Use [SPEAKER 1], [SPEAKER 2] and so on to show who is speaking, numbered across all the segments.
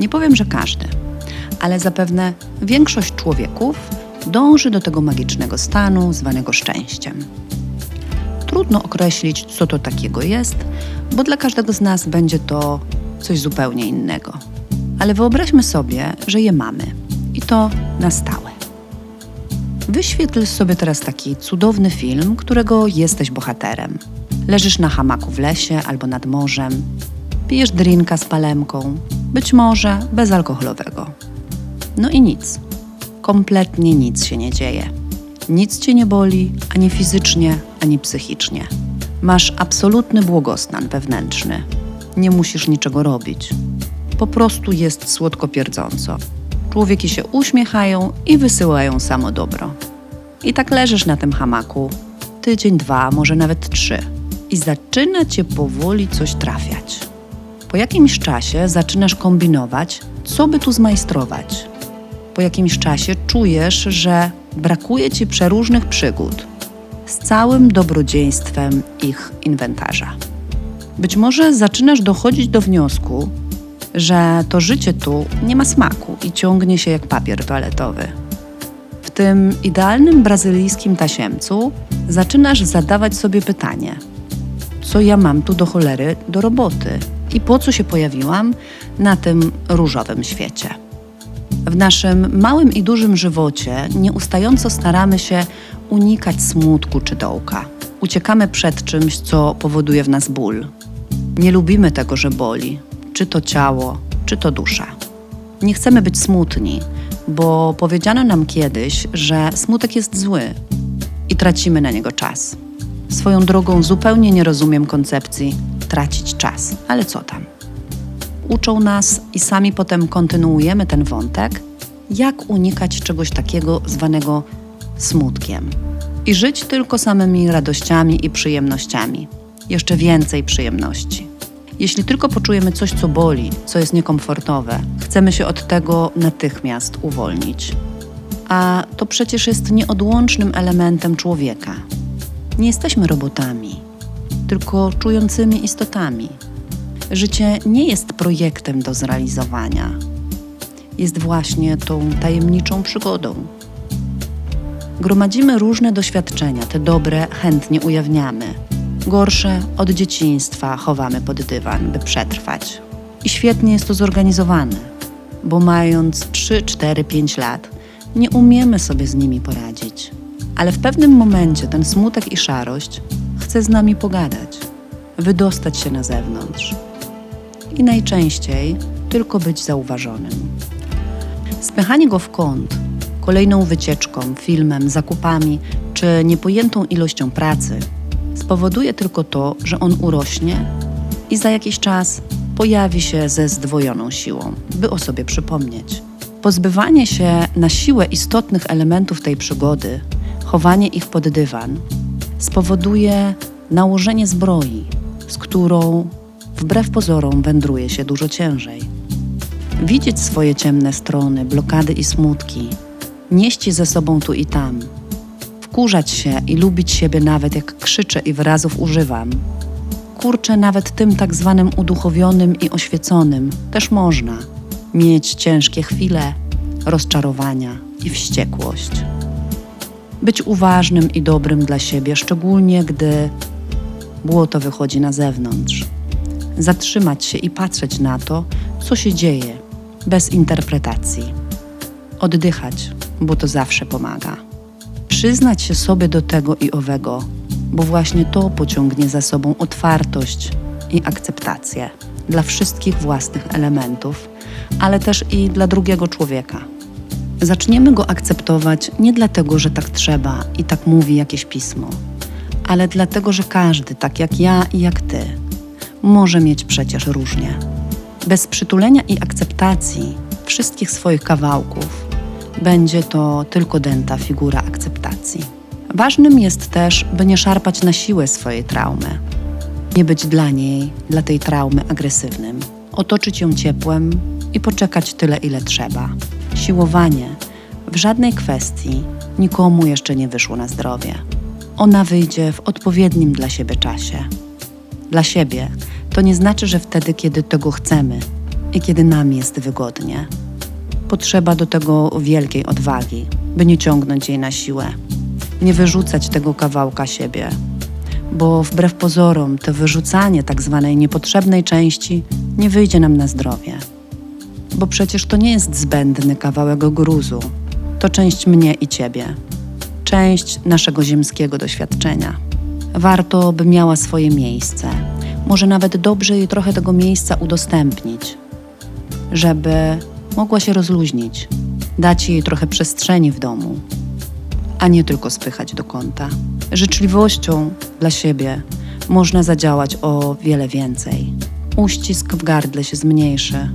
[SPEAKER 1] Nie powiem, że każdy, ale zapewne większość człowieków dąży do tego magicznego stanu zwanego szczęściem. Trudno określić, co to takiego jest, bo dla każdego z nas będzie to coś zupełnie innego. Ale wyobraźmy sobie, że je mamy i to na stałe. Wyświetl sobie teraz taki cudowny film, którego jesteś bohaterem. Leżysz na hamaku w lesie albo nad morzem, pijesz drinka z palemką, być może bezalkoholowego. No i nic. Kompletnie nic się nie dzieje. Nic cię nie boli, ani fizycznie, ani psychicznie. Masz absolutny błogostan wewnętrzny. Nie musisz niczego robić. Po prostu jest słodko pierdząco. Człowieki się uśmiechają i wysyłają samo dobro. I tak leżysz na tym hamaku tydzień, dwa, może nawet trzy. I zaczyna cię powoli coś trafiać. Po jakimś czasie zaczynasz kombinować, co by tu zmajstrować. Po jakimś czasie czujesz, że brakuje ci przeróżnych przygód z całym dobrodziejstwem ich inwentarza. Być może zaczynasz dochodzić do wniosku, że to życie tu nie ma smaku i ciągnie się jak papier toaletowy. W tym idealnym brazylijskim tasiemcu zaczynasz zadawać sobie pytanie: co ja mam tu do cholery do roboty i po co się pojawiłam na tym różowym świecie? W naszym małym i dużym żywocie nieustająco staramy się unikać smutku czy dołka. Uciekamy przed czymś, co powoduje w nas ból. Nie lubimy tego, że boli, czy to ciało, czy to dusza. Nie chcemy być smutni, bo powiedziano nam kiedyś, że smutek jest zły i tracimy na niego czas. Swoją drogą zupełnie nie rozumiem koncepcji tracić czas, ale co tam? Uczą nas i sami potem kontynuujemy ten wątek, jak unikać czegoś takiego zwanego smutkiem i żyć tylko samymi radościami i przyjemnościami. Jeszcze więcej przyjemności. Jeśli tylko poczujemy coś, co boli, co jest niekomfortowe, chcemy się od tego natychmiast uwolnić. A to przecież jest nieodłącznym elementem człowieka. Nie jesteśmy robotami, tylko czującymi istotami. Życie nie jest projektem do zrealizowania. Jest właśnie tą tajemniczą przygodą. Gromadzimy różne doświadczenia, te dobre chętnie ujawniamy Gorsze od dzieciństwa chowamy pod dywan, by przetrwać. I świetnie jest to zorganizowane, bo mając 3, 4, 5 lat, nie umiemy sobie z nimi poradzić. Ale w pewnym momencie ten smutek i szarość chce z nami pogadać, wydostać się na zewnątrz. I najczęściej tylko być zauważonym. Spychanie go w kąt, kolejną wycieczką, filmem, zakupami czy niepojętą ilością pracy – spowoduje tylko to, że on urośnie i za jakiś czas pojawi się ze zdwojoną siłą, by o sobie przypomnieć. Pozbywanie się na siłę istotnych elementów tej przygody, chowanie ich pod dywan, spowoduje nałożenie zbroi, z którą wbrew pozorom wędruje się dużo ciężej. Widzieć swoje ciemne strony, blokady i smutki, nieść je ze sobą tu i tam, wkurzać się i lubić siebie nawet jak krzyczę i wyrazów używam. Kurczę, nawet tym tak zwanym uduchowionym i oświeconym też można mieć ciężkie chwile, rozczarowania i wściekłość. Być uważnym i dobrym dla siebie, szczególnie gdy błoto wychodzi na zewnątrz. Zatrzymać się i patrzeć na to, co się dzieje, bez interpretacji. Oddychać, bo to zawsze pomaga przyznać się sobie do tego i owego, bo właśnie to pociągnie za sobą otwartość i akceptację dla wszystkich własnych elementów, ale też i dla drugiego człowieka. Zaczniemy go akceptować nie dlatego, że tak trzeba i tak mówi jakieś pismo, ale dlatego, że każdy, tak jak ja i jak ty, może mieć przecież różnie. Bez przytulenia i akceptacji wszystkich swoich kawałków będzie to tylko dęta figura akceptacji. Ważnym jest też, by nie szarpać na siłę swojej traumy, nie być dla niej, dla tej traumy agresywnym, otoczyć ją ciepłem i poczekać tyle, ile trzeba. Siłowanie w żadnej kwestii nikomu jeszcze nie wyszło na zdrowie. Ona wyjdzie w odpowiednim dla siebie czasie. Dla siebie to nie znaczy, że wtedy, kiedy tego chcemy, i kiedy nam jest wygodnie. Potrzeba do tego wielkiej odwagi, by nie ciągnąć jej na siłę, nie wyrzucać tego kawałka siebie, bo wbrew pozorom to wyrzucanie tak zwanej niepotrzebnej części nie wyjdzie nam na zdrowie. Bo przecież to nie jest zbędny kawałek gruzu, to część mnie i ciebie, część naszego ziemskiego doświadczenia. Warto, by miała swoje miejsce. Może nawet dobrze jej trochę tego miejsca udostępnić, żeby mogła się rozluźnić, dać jej trochę przestrzeni w domu, a nie tylko spychać do kąta. Życzliwością dla siebie można zadziałać o wiele więcej. Uścisk w gardle się zmniejszy,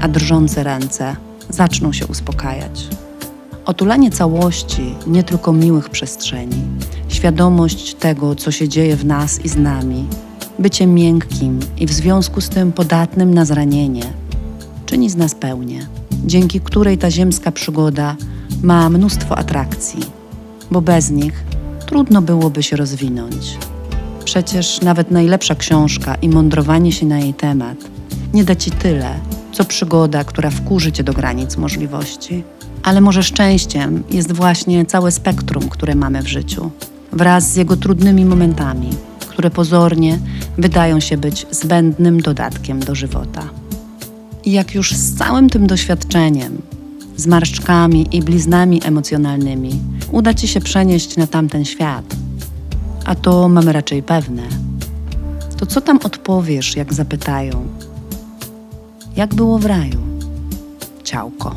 [SPEAKER 1] a drżące ręce zaczną się uspokajać. Otulanie całości, nie tylko miłych przestrzeni, świadomość tego, co się dzieje w nas i z nami, bycie miękkim i w związku z tym podatnym na zranienie, czyni z nas pełnię, dzięki której ta ziemska przygoda ma mnóstwo atrakcji, bo bez nich trudno byłoby się rozwinąć. Przecież nawet najlepsza książka i mądrowanie się na jej temat nie da ci tyle, co przygoda, która wkurzy cię do granic możliwości. Ale może szczęściem jest właśnie całe spektrum, które mamy w życiu, wraz z jego trudnymi momentami, które pozornie wydają się być zbędnym dodatkiem do żywota. I jak już z całym tym doświadczeniem, z marszczkami i bliznami emocjonalnymi, uda ci się przenieść na tamten świat, a to mamy raczej pewne, to co tam odpowiesz, jak zapytają, jak było w raju? Ciałko.